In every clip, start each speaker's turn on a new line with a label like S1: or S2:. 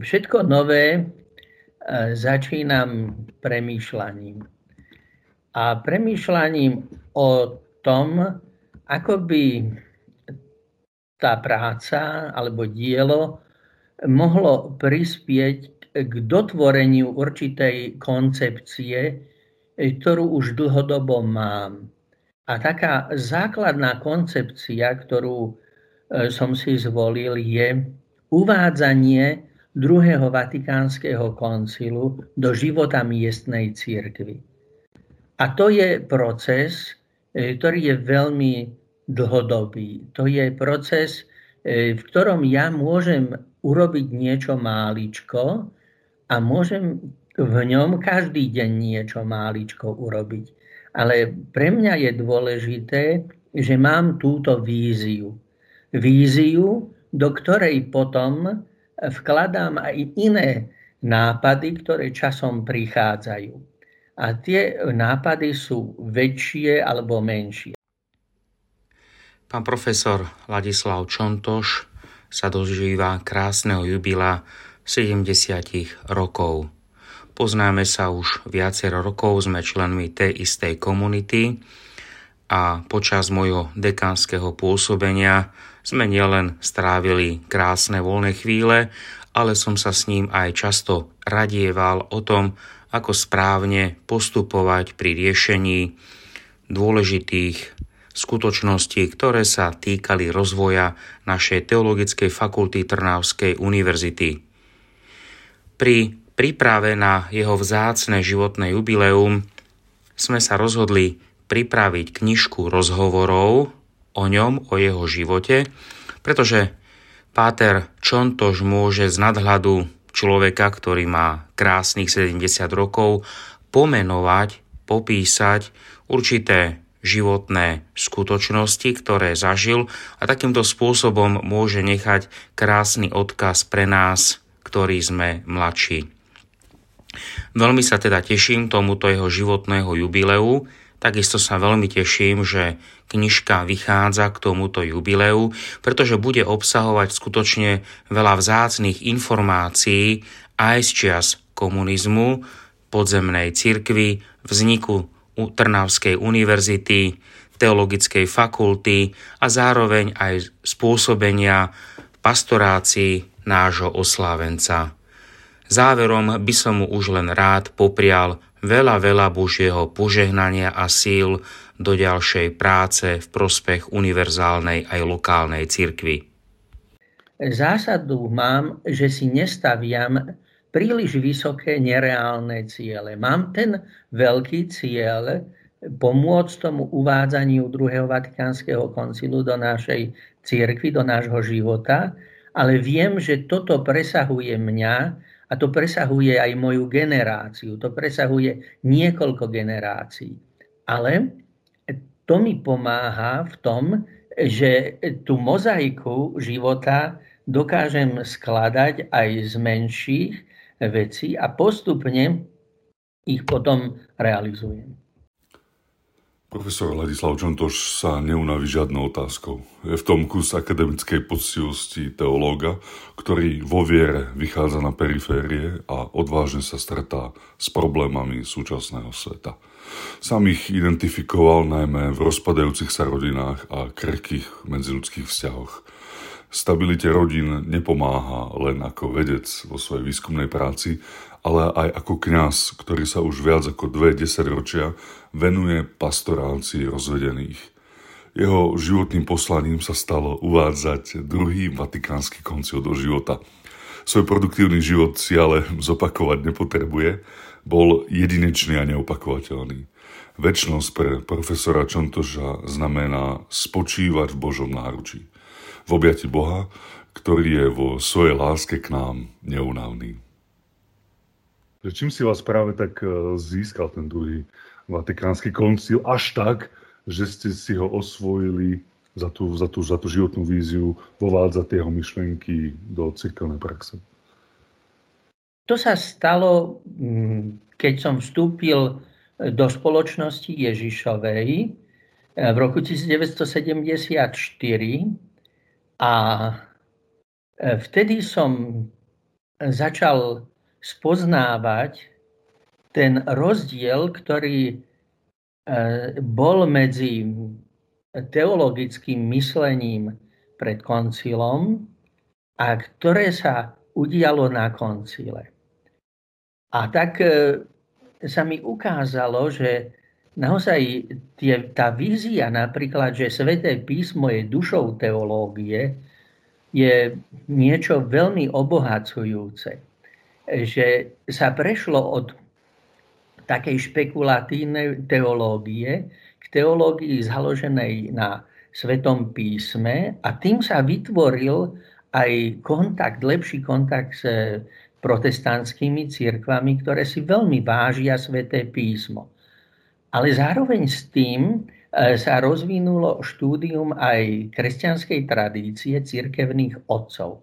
S1: všetko nové e, začínam premýšľaním. A premýšľaním o tom, ako by tá práca alebo dielo mohlo prispieť k dotvoreniu určitej koncepcie, ktorú už dlhodobo mám. A taká základná koncepcia, ktorú e, som si zvolil, je uvádzanie druhého vatikánskeho koncilu do života miestnej církvy. A to je proces, e, ktorý je veľmi dlhodobý. To je proces, e, v ktorom ja môžem urobiť niečo máličko a môžem v ňom každý deň niečo máličko urobiť. Ale pre mňa je dôležité, že mám túto víziu. Víziu, do ktorej potom vkladám aj iné nápady, ktoré časom prichádzajú. A tie nápady sú väčšie alebo menšie.
S2: Pán profesor Ladislav Čontoš sa dožíva krásneho jubila 70 rokov. Poznáme sa už viacero rokov, sme členmi tej istej komunity a počas mojho dekánskeho pôsobenia sme nielen strávili krásne voľné chvíle, ale som sa s ním aj často radieval o tom, ako správne postupovať pri riešení dôležitých skutočností, ktoré sa týkali rozvoja našej teologickej fakulty Trnavskej univerzity. Pri príprave na jeho vzácne životné jubileum sme sa rozhodli pripraviť knižku rozhovorov o ňom, o jeho živote, pretože Páter Čontož môže z nadhľadu človeka, ktorý má krásnych 70 rokov, pomenovať, popísať určité životné skutočnosti, ktoré zažil a takýmto spôsobom môže nechať krásny odkaz pre nás, ktorí sme mladší. Veľmi sa teda teším tomuto jeho životného jubileu, takisto sa veľmi teším, že knižka vychádza k tomuto jubileu, pretože bude obsahovať skutočne veľa vzácných informácií aj z čias komunizmu, podzemnej cirkvi, vzniku Trnavskej univerzity, teologickej fakulty a zároveň aj spôsobenia pastorácii nášho oslávenca. Záverom by som mu už len rád poprial veľa, veľa Božieho požehnania a síl do ďalšej práce v prospech univerzálnej aj lokálnej cirkvi.
S1: Zásadu mám, že si nestaviam príliš vysoké nereálne ciele. Mám ten veľký cieľ pomôcť tomu uvádzaniu druhého Vatikánskeho koncilu do našej cirkvi, do nášho života, ale viem, že toto presahuje mňa a to presahuje aj moju generáciu, to presahuje niekoľko generácií. Ale to mi pomáha v tom, že tú mozaiku života dokážem skladať aj z menších vecí a postupne ich potom realizujem.
S3: Profesor Ladislav Čontoš sa neunaví žiadnou otázkou. Je v tom kus akademickej poctivosti teológa, ktorý vo viere vychádza na periférie a odvážne sa stretá s problémami súčasného sveta. Sam ich identifikoval najmä v rozpadajúcich sa rodinách a krehkých medziludských vzťahoch. Stabilite rodín nepomáha len ako vedec vo svojej výskumnej práci, ale aj ako kňaz, ktorý sa už viac ako dve desaťročia venuje pastorácii rozvedených. Jeho životným poslaním sa stalo uvádzať druhý vatikánsky koncil do života. Svoj produktívny život si ale zopakovať nepotrebuje, bol jedinečný a neopakovateľný. Večnosť pre profesora Čontoša znamená spočívať v Božom náručí v objati Boha, ktorý je vo svojej láske k nám neunavný.
S4: Čím si vás práve tak e, získal ten druhý Vatikánsky koncil až tak, že ste si ho osvojili za tú, za tú, za tú životnú víziu vovádzať jeho myšlenky do cirkevnej praxe?
S1: To sa stalo, mm, keď som vstúpil do spoločnosti Ježišovej e, v roku 1974 a e, vtedy som začal spoznávať ten rozdiel, ktorý bol medzi teologickým myslením pred koncilom a ktoré sa udialo na koncile. A tak e, sa mi ukázalo, že naozaj tie, tá vízia napríklad, že Sveté písmo je dušou teológie, je niečo veľmi obohacujúce. Že sa prešlo od takej špekulatívnej teológie k teológii založenej na Svetom písme a tým sa vytvoril aj kontakt, lepší kontakt s protestantskými církvami, ktoré si veľmi vážia Sveté písmo. Ale zároveň s tým e, sa rozvinulo štúdium aj kresťanskej tradície církevných otcov.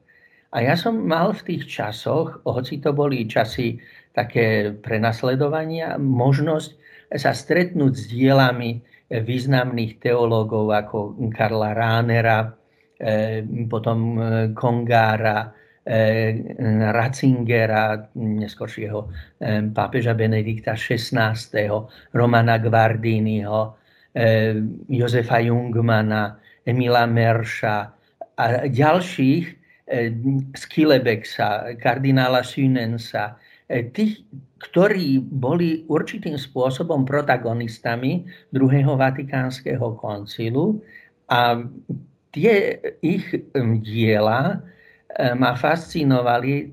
S1: A ja som mal v tých časoch, hoci to boli časy také prenasledovania, možnosť sa stretnúť s dielami významných teológov ako Karla Ránera, e, potom e, Kongára, Ratzingera, neskôršieho pápeža Benedikta XVI, Romana Guardiniho, Jozefa Jungmana, Emila Merša a ďalších, Skilebeksa, kardinála Sünensa, tých, ktorí boli určitým spôsobom protagonistami druhého Vatikánskeho koncilu a tie ich diela ma fascinovali